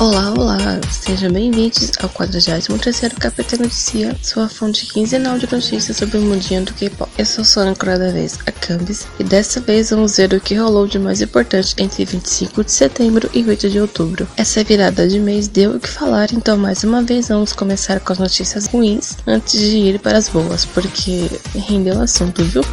Olá, olá! Sejam bem-vindos ao 43º Capitão Notícia, sua fonte quinzenal de notícias sobre o mundinho do K-pop. Eu sou sua âncora da vez, a Cambis, e dessa vez vamos ver o que rolou de mais importante entre 25 de setembro e 8 de outubro. Essa virada de mês deu o que falar, então mais uma vez vamos começar com as notícias ruins antes de ir para as boas, porque rendeu o assunto, viu?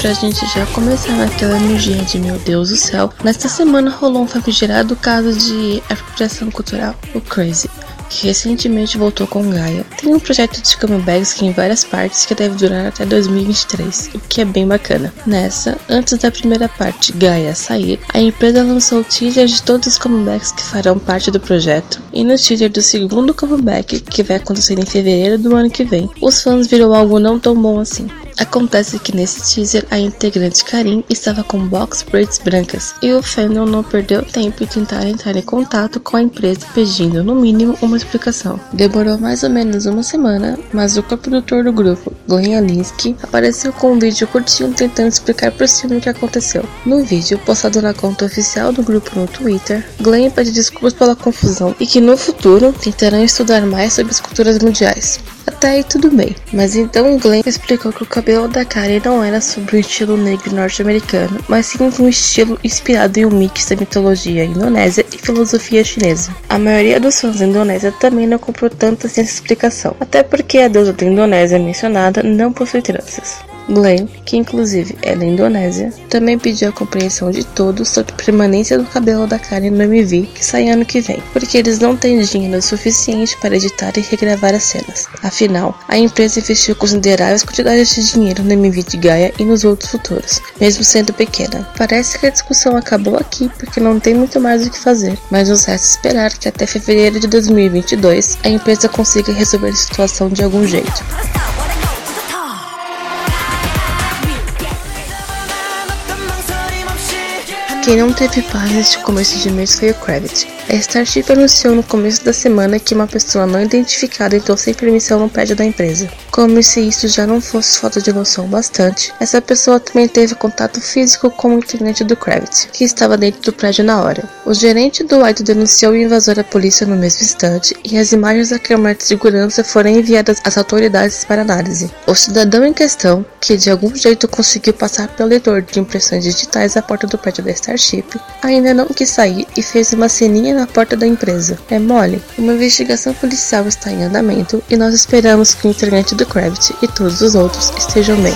Pra gente já começar naquela energia de meu Deus do céu, nesta semana rolou um famigerado caso de apropriação cultural, o Crazy, que recentemente voltou com Gaia. Tem um projeto de comebacks em várias partes que deve durar até 2023, o que é bem bacana. Nessa, antes da primeira parte, Gaia sair, a empresa lançou o teaser de todos os comebacks que farão parte do projeto, e no teaser do segundo comeback, que vai acontecer em fevereiro do ano que vem, os fãs viram algo não tão bom assim. Acontece que nesse teaser a integrante Karim estava com box braids brancas e o fandom não perdeu tempo em tentar entrar em contato com a empresa pedindo no mínimo uma explicação. Demorou mais ou menos uma semana, mas o coprodutor do grupo, Glenn Alinsky, apareceu com um vídeo curtinho tentando explicar por cima o que aconteceu. No vídeo, postado na conta oficial do grupo no Twitter, Glenn pede desculpas pela confusão e que no futuro tentarão estudar mais sobre as culturas mundiais. Até aí tudo bem, mas então Glenn explicou que o cabelo da Karen não era sobre o estilo negro norte-americano, mas sim um estilo inspirado em um mix da mitologia indonésia e filosofia chinesa. A maioria dos fãs da Indonésia também não comprou tanto assim essa explicação, até porque a deusa da Indonésia mencionada não possui tranças. Glenn, que inclusive é da Indonésia, também pediu a compreensão de todos sobre a permanência do cabelo da Karen no MV que sai ano que vem, porque eles não têm dinheiro suficiente para editar e regravar as cenas. Afinal, a empresa investiu consideráveis quantidades de dinheiro no MV de Gaia e nos outros futuros, mesmo sendo pequena. Parece que a discussão acabou aqui porque não tem muito mais o que fazer, mas nos resta esperar que até fevereiro de 2022 a empresa consiga resolver a situação de algum jeito. Quem não teve paz neste começo de mês foi o Kravitz. A Starship anunciou no começo da semana que uma pessoa não identificada entrou sem permissão no prédio da empresa. Como se isso já não fosse falta de noção bastante, essa pessoa também teve contato físico com o integrante do Kravitz, que estava dentro do prédio na hora. O gerente do White denunciou o invasor à polícia no mesmo instante e as imagens da câmera de segurança foram enviadas às autoridades para análise. O cidadão em questão, que de algum jeito conseguiu passar pelo leitor de impressões digitais à porta do prédio da Starship, ainda não quis sair e fez uma ceninha na porta da empresa. É mole? Uma investigação policial está em andamento e nós esperamos que o integrante do Kravitz e todos os outros estejam bem.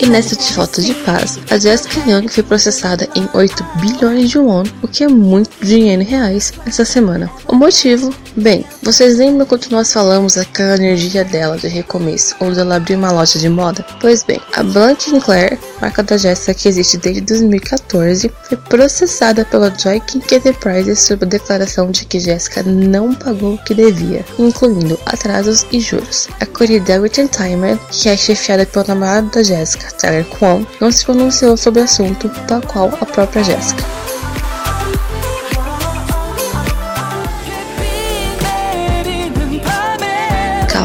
E nessa de falta de paz, a Jessica Young foi processada em 8 bilhões de won, o que é muito dinheiro em reais, essa semana. O motivo? Bem, vocês lembram quando nós falamos daquela energia dela de recomeço, onde ela abriu uma loja de moda? Pois bem, a Blank Claire, marca da Jessica que existe desde 2014, foi processada pela Joy King Enterprises sob a declaração de que Jessica não pagou o que devia, incluindo atrasos e juros. A Corrida Entertainment, que é chefiada pelo namorado da Jessica, Tyler Kwon, não se pronunciou sobre o assunto, tal qual a própria Jessica.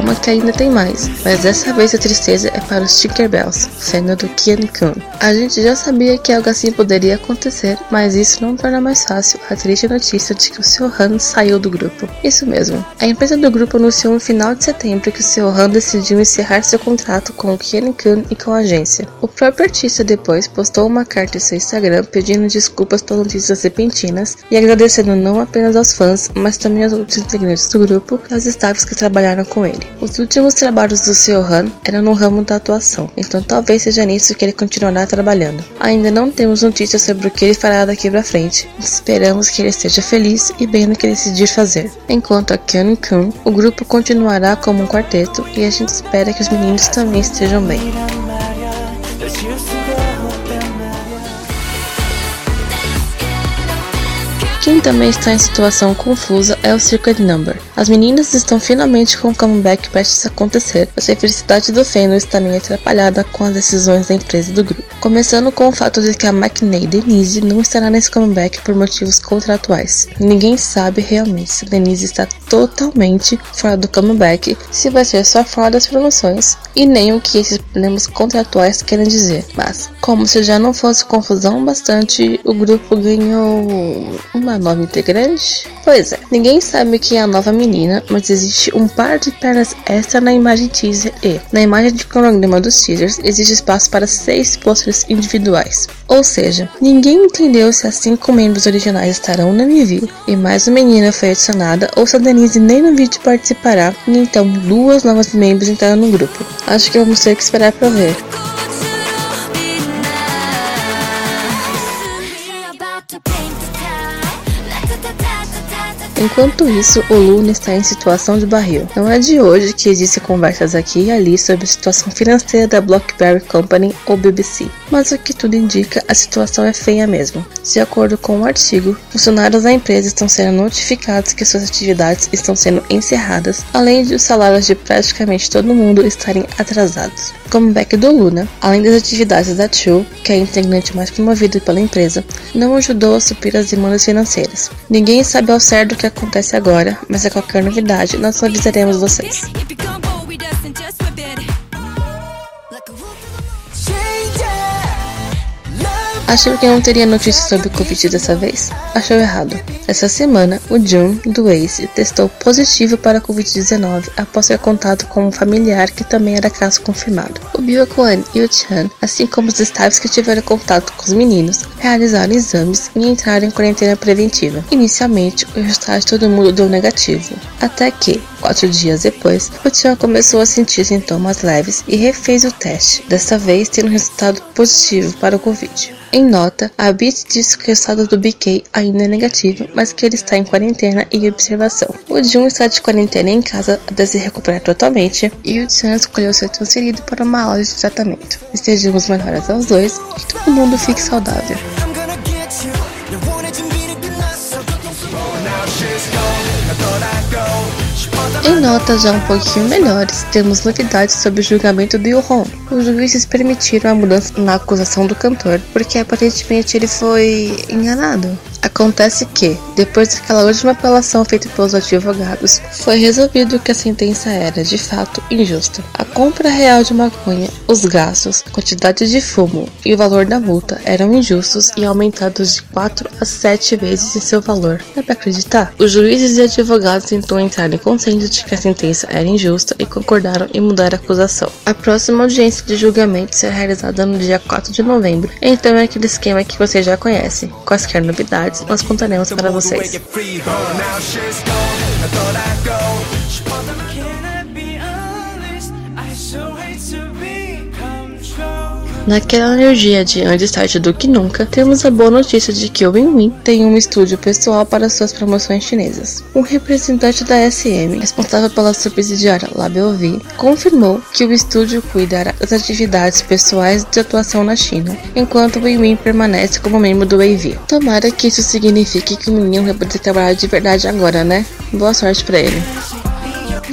Calma que ainda tem mais, mas dessa vez a tristeza é para os Tinkerbells, cena do Kian Kun. A gente já sabia que algo assim poderia acontecer, mas isso não torna mais fácil a triste notícia de que o Seo Han saiu do grupo. Isso mesmo, a empresa do grupo anunciou no final de setembro que o Seo Han decidiu encerrar seu contrato com o Kian Kun e com a agência. O próprio artista depois postou uma carta em seu Instagram pedindo desculpas pelas notícias repentinas e agradecendo não apenas aos fãs, mas também aos outros integrantes do grupo e aos staffs que trabalharam com ele. Os últimos trabalhos do Seo Han eram no ramo da atuação, então talvez seja nisso que ele continuará trabalhando. Ainda não temos notícias sobre o que ele fará daqui pra frente, esperamos que ele esteja feliz e bem no que decidir fazer. Enquanto a Kyun Kun, o grupo continuará como um quarteto e a gente espera que os meninos também estejam bem. Quem também está em situação confusa é o Secret Number. As meninas estão finalmente com o comeback prestes a acontecer, mas a felicidade do Feno está meio atrapalhada com as decisões da empresa do grupo. Começando com o fato de que a McNay Denise não estará nesse comeback por motivos contratuais. Ninguém sabe realmente se Denise está totalmente fora do comeback, se vai ser só fora das promoções, e nem o que esses problemas contratuais querem dizer. Mas, como se já não fosse confusão bastante, o grupo ganhou uma nova integrante? Pois é, ninguém sabe quem é a nova menina, mas existe um par de pernas extra na imagem teaser e, na imagem de cronograma dos teasers, existe espaço para seis pôsteres individuais. Ou seja, ninguém entendeu se as cinco membros originais estarão na MV e mais uma menina foi adicionada ou se a Denise nem no vídeo participará e então duas novas membros entraram no grupo. Acho que vamos ter que esperar para ver. Enquanto isso, o Luna está em situação de barril. Não é de hoje que existem conversas aqui e ali sobre a situação financeira da Blockberry Company ou BBC, mas o que tudo indica, a situação é feia mesmo. De acordo com o um artigo, funcionários da empresa estão sendo notificados que suas atividades estão sendo encerradas, além de os salários de praticamente todo mundo estarem atrasados. Comeback do Luna, além das atividades da Chu, que é a integrante mais promovida pela empresa, não ajudou a suprir as demandas financeiras. Ninguém sabe ao certo que acontece agora, mas a qualquer novidade nós avisaremos vocês. Achou que não teria notícias sobre o Covid dessa vez? Achou errado. Essa semana, o Jun, do Ace, testou positivo para a Covid-19 após ser contado com um familiar que também era caso confirmado. O Byung-Kwan e o Chan, assim como os staffs que tiveram contato com os meninos, realizaram exames e entraram em quarentena preventiva. Inicialmente, o resultado de todo mundo deu negativo, até que, quatro dias depois, o Chan começou a sentir sintomas leves e refez o teste, desta vez tendo resultado positivo para o Covid. Em nota, a Bit disse que o estado do BK ainda é negativo, mas que ele está em quarentena e observação. O Jun está de quarentena em casa até se recuperar totalmente, e o Chan escolheu ser transferido para uma aula de tratamento. Estejamos melhores aos dois e que todo mundo fique saudável. Em notas já um pouquinho melhores, temos novidades sobre o julgamento do Yuhon. Os juízes permitiram a mudança na acusação do cantor, porque aparentemente ele foi enganado. Acontece que, depois daquela última apelação feita pelos advogados, foi resolvido que a sentença era, de fato, injusta. A compra real de maconha, os gastos, quantidade de fumo e o valor da multa eram injustos e aumentados de 4 a 7 vezes em seu valor. É para acreditar? Os juízes e advogados então entraram em consenso de que a sentença era injusta e concordaram em mudar a acusação. A próxima audiência de julgamento será realizada no dia 4 de novembro, então é aquele esquema que você já conhece. Quaisquer novidades novidades nós contaremos para vocês. Naquela energia de antes tarde do que nunca, temos a boa notícia de que o Win-Win tem um estúdio pessoal para suas promoções chinesas. Um representante da SM, responsável pela subsidiária LabelV, confirmou que o estúdio cuidará das atividades pessoais de atuação na China, enquanto o Win-Win permanece como membro do AV. Tomara que isso signifique que o menino vai poder trabalhar de verdade agora, né? Boa sorte para ele.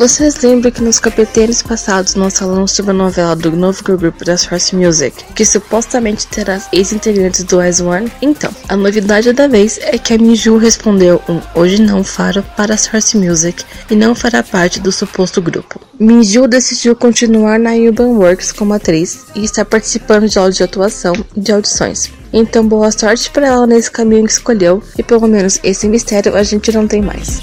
Vocês lembram que nos capítulos passados nós falamos sobre a novela do novo grupo da Source Music, que supostamente terá ex-integrantes do S1? Então, a novidade da vez é que a Minju respondeu um hoje não faro para a Source Music e não fará parte do suposto grupo. Minju decidiu continuar na Urban Works como atriz e está participando de aulas de atuação e de audições. Então, boa sorte para ela nesse caminho que escolheu, e pelo menos esse mistério a gente não tem mais.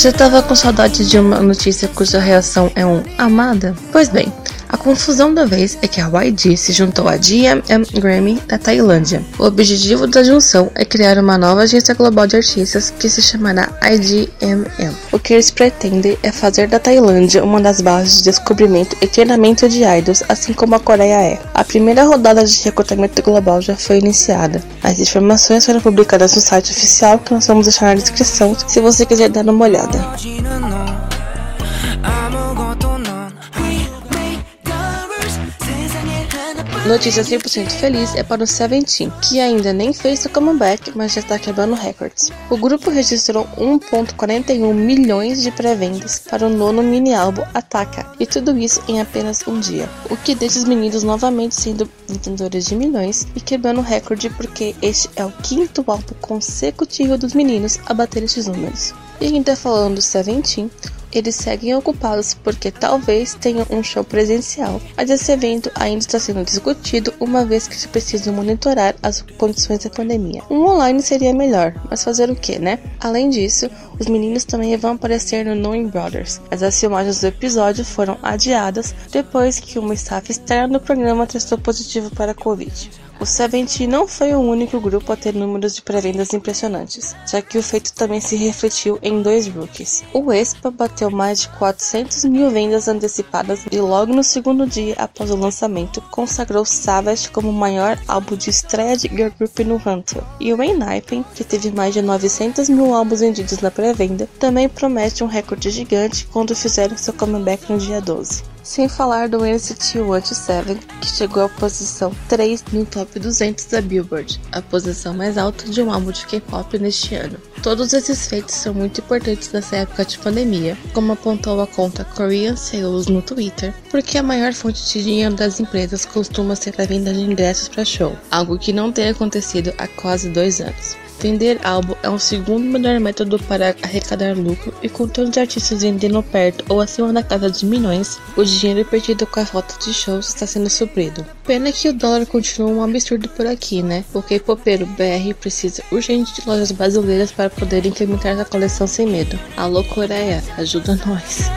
Você tava com saudade de uma notícia cuja reação é um amada? Pois bem, a confusão da vez é que a YG se juntou à GMM Grammy da Tailândia. O objetivo da junção é criar uma nova agência global de artistas que se chamará IGMM. O que eles pretendem é fazer da Tailândia uma das bases de descobrimento e treinamento de idols, assim como a Coreia é. A primeira rodada de recrutamento global já foi iniciada. As informações foram publicadas no site oficial que nós vamos deixar na descrição se você quiser dar uma olhada. Notícia 100% feliz é para o Seventeen, que ainda nem fez seu comeback, mas já está quebrando recordes. O grupo registrou 1,41 milhões de pré-vendas para o nono mini-álbum Ataca, e tudo isso em apenas um dia, o que deixa os meninos novamente sendo vendedores de milhões e quebrando recorde porque este é o quinto álbum consecutivo dos meninos a bater esses números. E ainda falando do Seventeen, eles seguem ocupados porque talvez tenham um show presencial, mas esse evento ainda está sendo discutido uma vez que se precisa monitorar as condições da pandemia. Um online seria melhor, mas fazer o que, né? Além disso, os meninos também vão aparecer no Knowing Brothers, mas as filmagens do episódio foram adiadas depois que uma staff externa do programa testou positivo para a Covid. O Seventeen não foi o único grupo a ter números de pré-vendas impressionantes, já que o feito também se refletiu em dois rookies. O Espa bateu mais de 400 mil vendas antecipadas e logo no segundo dia após o lançamento consagrou Savage como o maior álbum de estreia de girl group no Hunter. E o Enhypen, que teve mais de 900 mil álbuns vendidos na pré-venda, também promete um recorde gigante quando fizeram seu comeback no dia 12. Sem falar do NCT 127, que chegou à posição 3 no top 200 da Billboard, a posição mais alta de um álbum de K-pop neste ano. Todos esses feitos são muito importantes nessa época de pandemia, como apontou a conta Korean Sales no Twitter, porque a maior fonte de dinheiro das empresas costuma ser a venda de ingressos para show, algo que não tem acontecido há quase dois anos. Vender álbum é o segundo melhor método para arrecadar lucro e com tantos artistas vendendo perto ou acima da casa de milhões, o dinheiro perdido com a falta de shows está sendo suprido. Pena que o dólar continua um absurdo por aqui, né? O K-Popeiro BR precisa urgente de lojas brasileiras para poder incrementar a coleção sem medo. Alô Coreia, ajuda nós.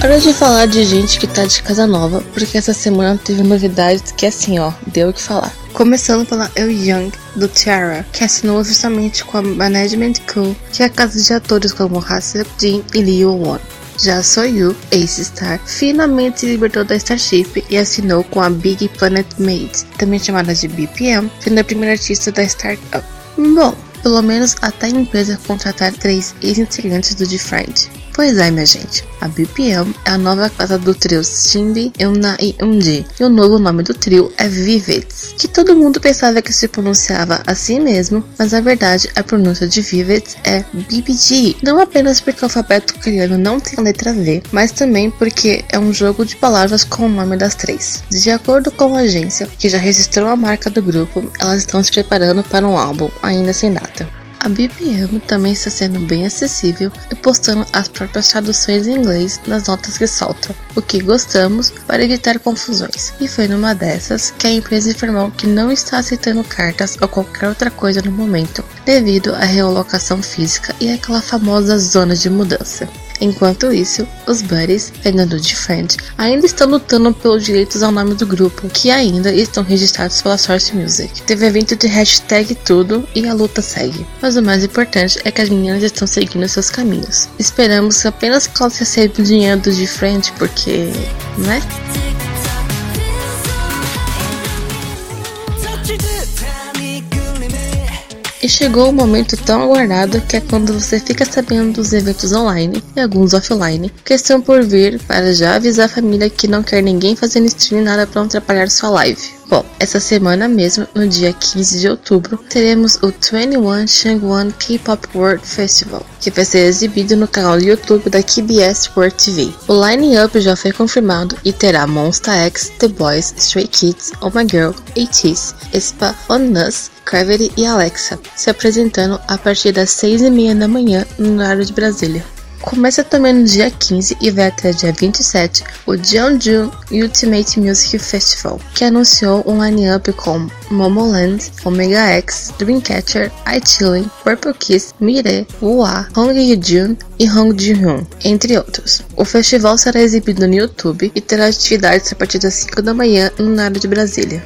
Hora de falar de gente que tá de casa nova, porque essa semana teve novidades que assim, ó, deu o que falar. Começando pela Eu Young, do Tiara, que assinou oficialmente com a Management Co., que é a casa de atores como Hassan Jin e Leo Won. Já Soyu, Ace Star, finalmente se libertou da Starship e assinou com a Big Planet Made, também chamada de BPM, sendo a primeira artista da startup. Bom, pelo menos até a empresa contratar três ex-integrantes do Different. Pois é, minha gente. A BPM é a nova casa do trio Shindy, Euna e Eunji. E o novo nome do trio é Vivets, que todo mundo pensava que se pronunciava assim mesmo, mas na verdade a pronúncia de Vivets é BBG. Não apenas porque o alfabeto coreano não tem a letra V, mas também porque é um jogo de palavras com o nome das três. De acordo com a agência, que já registrou a marca do grupo, elas estão se preparando para um álbum, ainda sem data. A BPM também está sendo bem acessível e postando as próprias traduções em inglês nas notas que solta, o que gostamos para evitar confusões. E foi numa dessas que a empresa informou que não está aceitando cartas ou qualquer outra coisa no momento, devido à realocação física e àquela famosa zona de mudança. Enquanto isso, os Buddies, vendedor de Friend, ainda estão lutando pelos direitos ao nome do grupo, que ainda estão registrados pela Source Music. Teve evento de hashtag tudo e a luta segue. Mas o mais importante é que as meninas estão seguindo seus caminhos. Esperamos apenas que elas recebam dinheiro do de Friend, porque. né? E chegou o momento tão aguardado que é quando você fica sabendo dos eventos online e alguns offline que estão por vir para já avisar a família que não quer ninguém fazendo stream nada para não atrapalhar sua live. Bom, essa semana mesmo, no dia 15 de outubro, teremos o 21 Changwon K-Pop World Festival, que vai ser exibido no canal do YouTube da KBS World TV. O line-up já foi confirmado e terá Monsta X, The Boys, Stray Kids, Oh My Girl, ATEEZ, Espa, On Us, Gravity e Alexa, se apresentando a partir das 6 e meia da manhã no horário de Brasília. Começa também no dia 15 e vai até dia 27 o Jeonju Ultimate Music Festival, que anunciou um line-up com Momoland, Omega X, Dreamcatcher, iChilling, Purple Kiss, Mire, Wua, Hong Yoo-jun e Hong Ji-hyun, entre outros. O festival será exibido no YouTube e terá atividades a partir das 5 da manhã no horário de Brasília.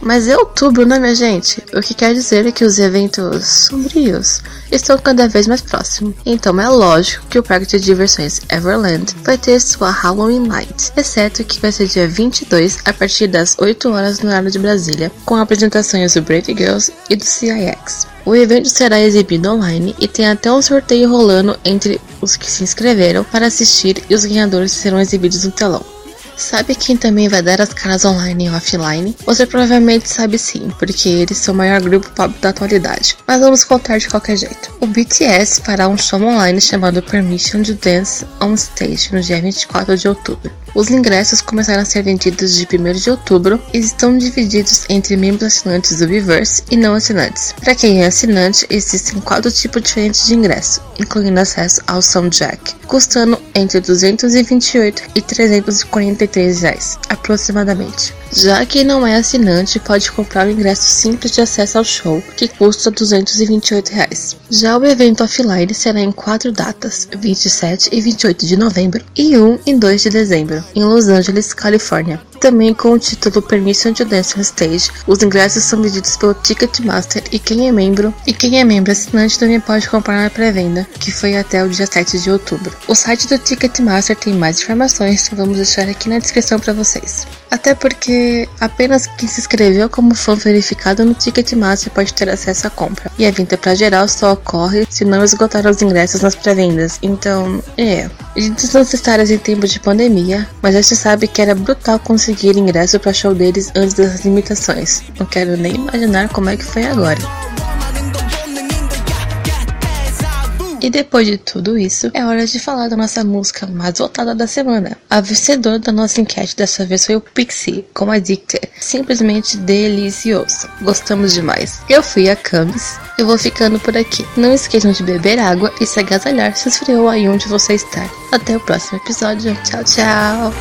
Mas é outubro, né, minha gente? O que quer dizer que os eventos sombrios estão cada vez mais próximos. Então é lógico que o parque de diversões Everland vai ter sua Halloween Night, exceto que vai ser dia 22 a partir das 8 horas no horário de Brasília, com apresentações do Brave Girls e do CIX. O evento será exibido online e tem até um sorteio rolando entre os que se inscreveram para assistir e os ganhadores serão exibidos no telão. Sabe quem também vai dar as caras online e offline? Você provavelmente sabe sim, porque eles são o maior grupo pop da atualidade. Mas vamos contar de qualquer jeito. O BTS fará um show online chamado Permission to Dance on Stage no dia 24 de outubro. Os ingressos começaram a ser vendidos de 1 de outubro e estão divididos entre membros assinantes do Weverse e não assinantes. Para quem é assinante, existem quatro tipos diferentes de ingresso, incluindo acesso ao soundtrack, custando entre 228 e 343 reais, aproximadamente. Já quem não é assinante pode comprar o ingresso simples de acesso ao show, que custa 228 reais. Já o evento offline será em quatro datas, 27 e 28 de novembro e 1 e 2 de dezembro, em Los Angeles, Califórnia. Também com o título Permission to Dance on Stage, os ingressos são vendidos pelo Ticketmaster e quem é membro e quem é membro assinante também pode comprar na pré-venda, que foi até o dia 7 de outubro. O site do Ticketmaster tem mais informações, então vamos deixar aqui na descrição para vocês. Até porque apenas quem se inscreveu como fã verificado no Ticketmaster pode ter acesso à compra. E a venda para geral só ocorre se não esgotar os ingressos nas pré-vendas. Então, é. A gente desnecessárias em tempos de pandemia, mas a gente sabe que era brutal conseguir ingresso para show deles antes das limitações. Não quero nem imaginar como é que foi agora. E depois de tudo isso, é hora de falar da nossa música mais votada da semana. A vencedora da nossa enquete dessa vez foi o Pixie, com Addicted. Simplesmente delicioso. Gostamos demais. Eu fui a Camis. Eu vou ficando por aqui. Não esqueçam de beber água e se agasalhar se esfriou aí onde você está. Até o próximo episódio. Tchau, tchau.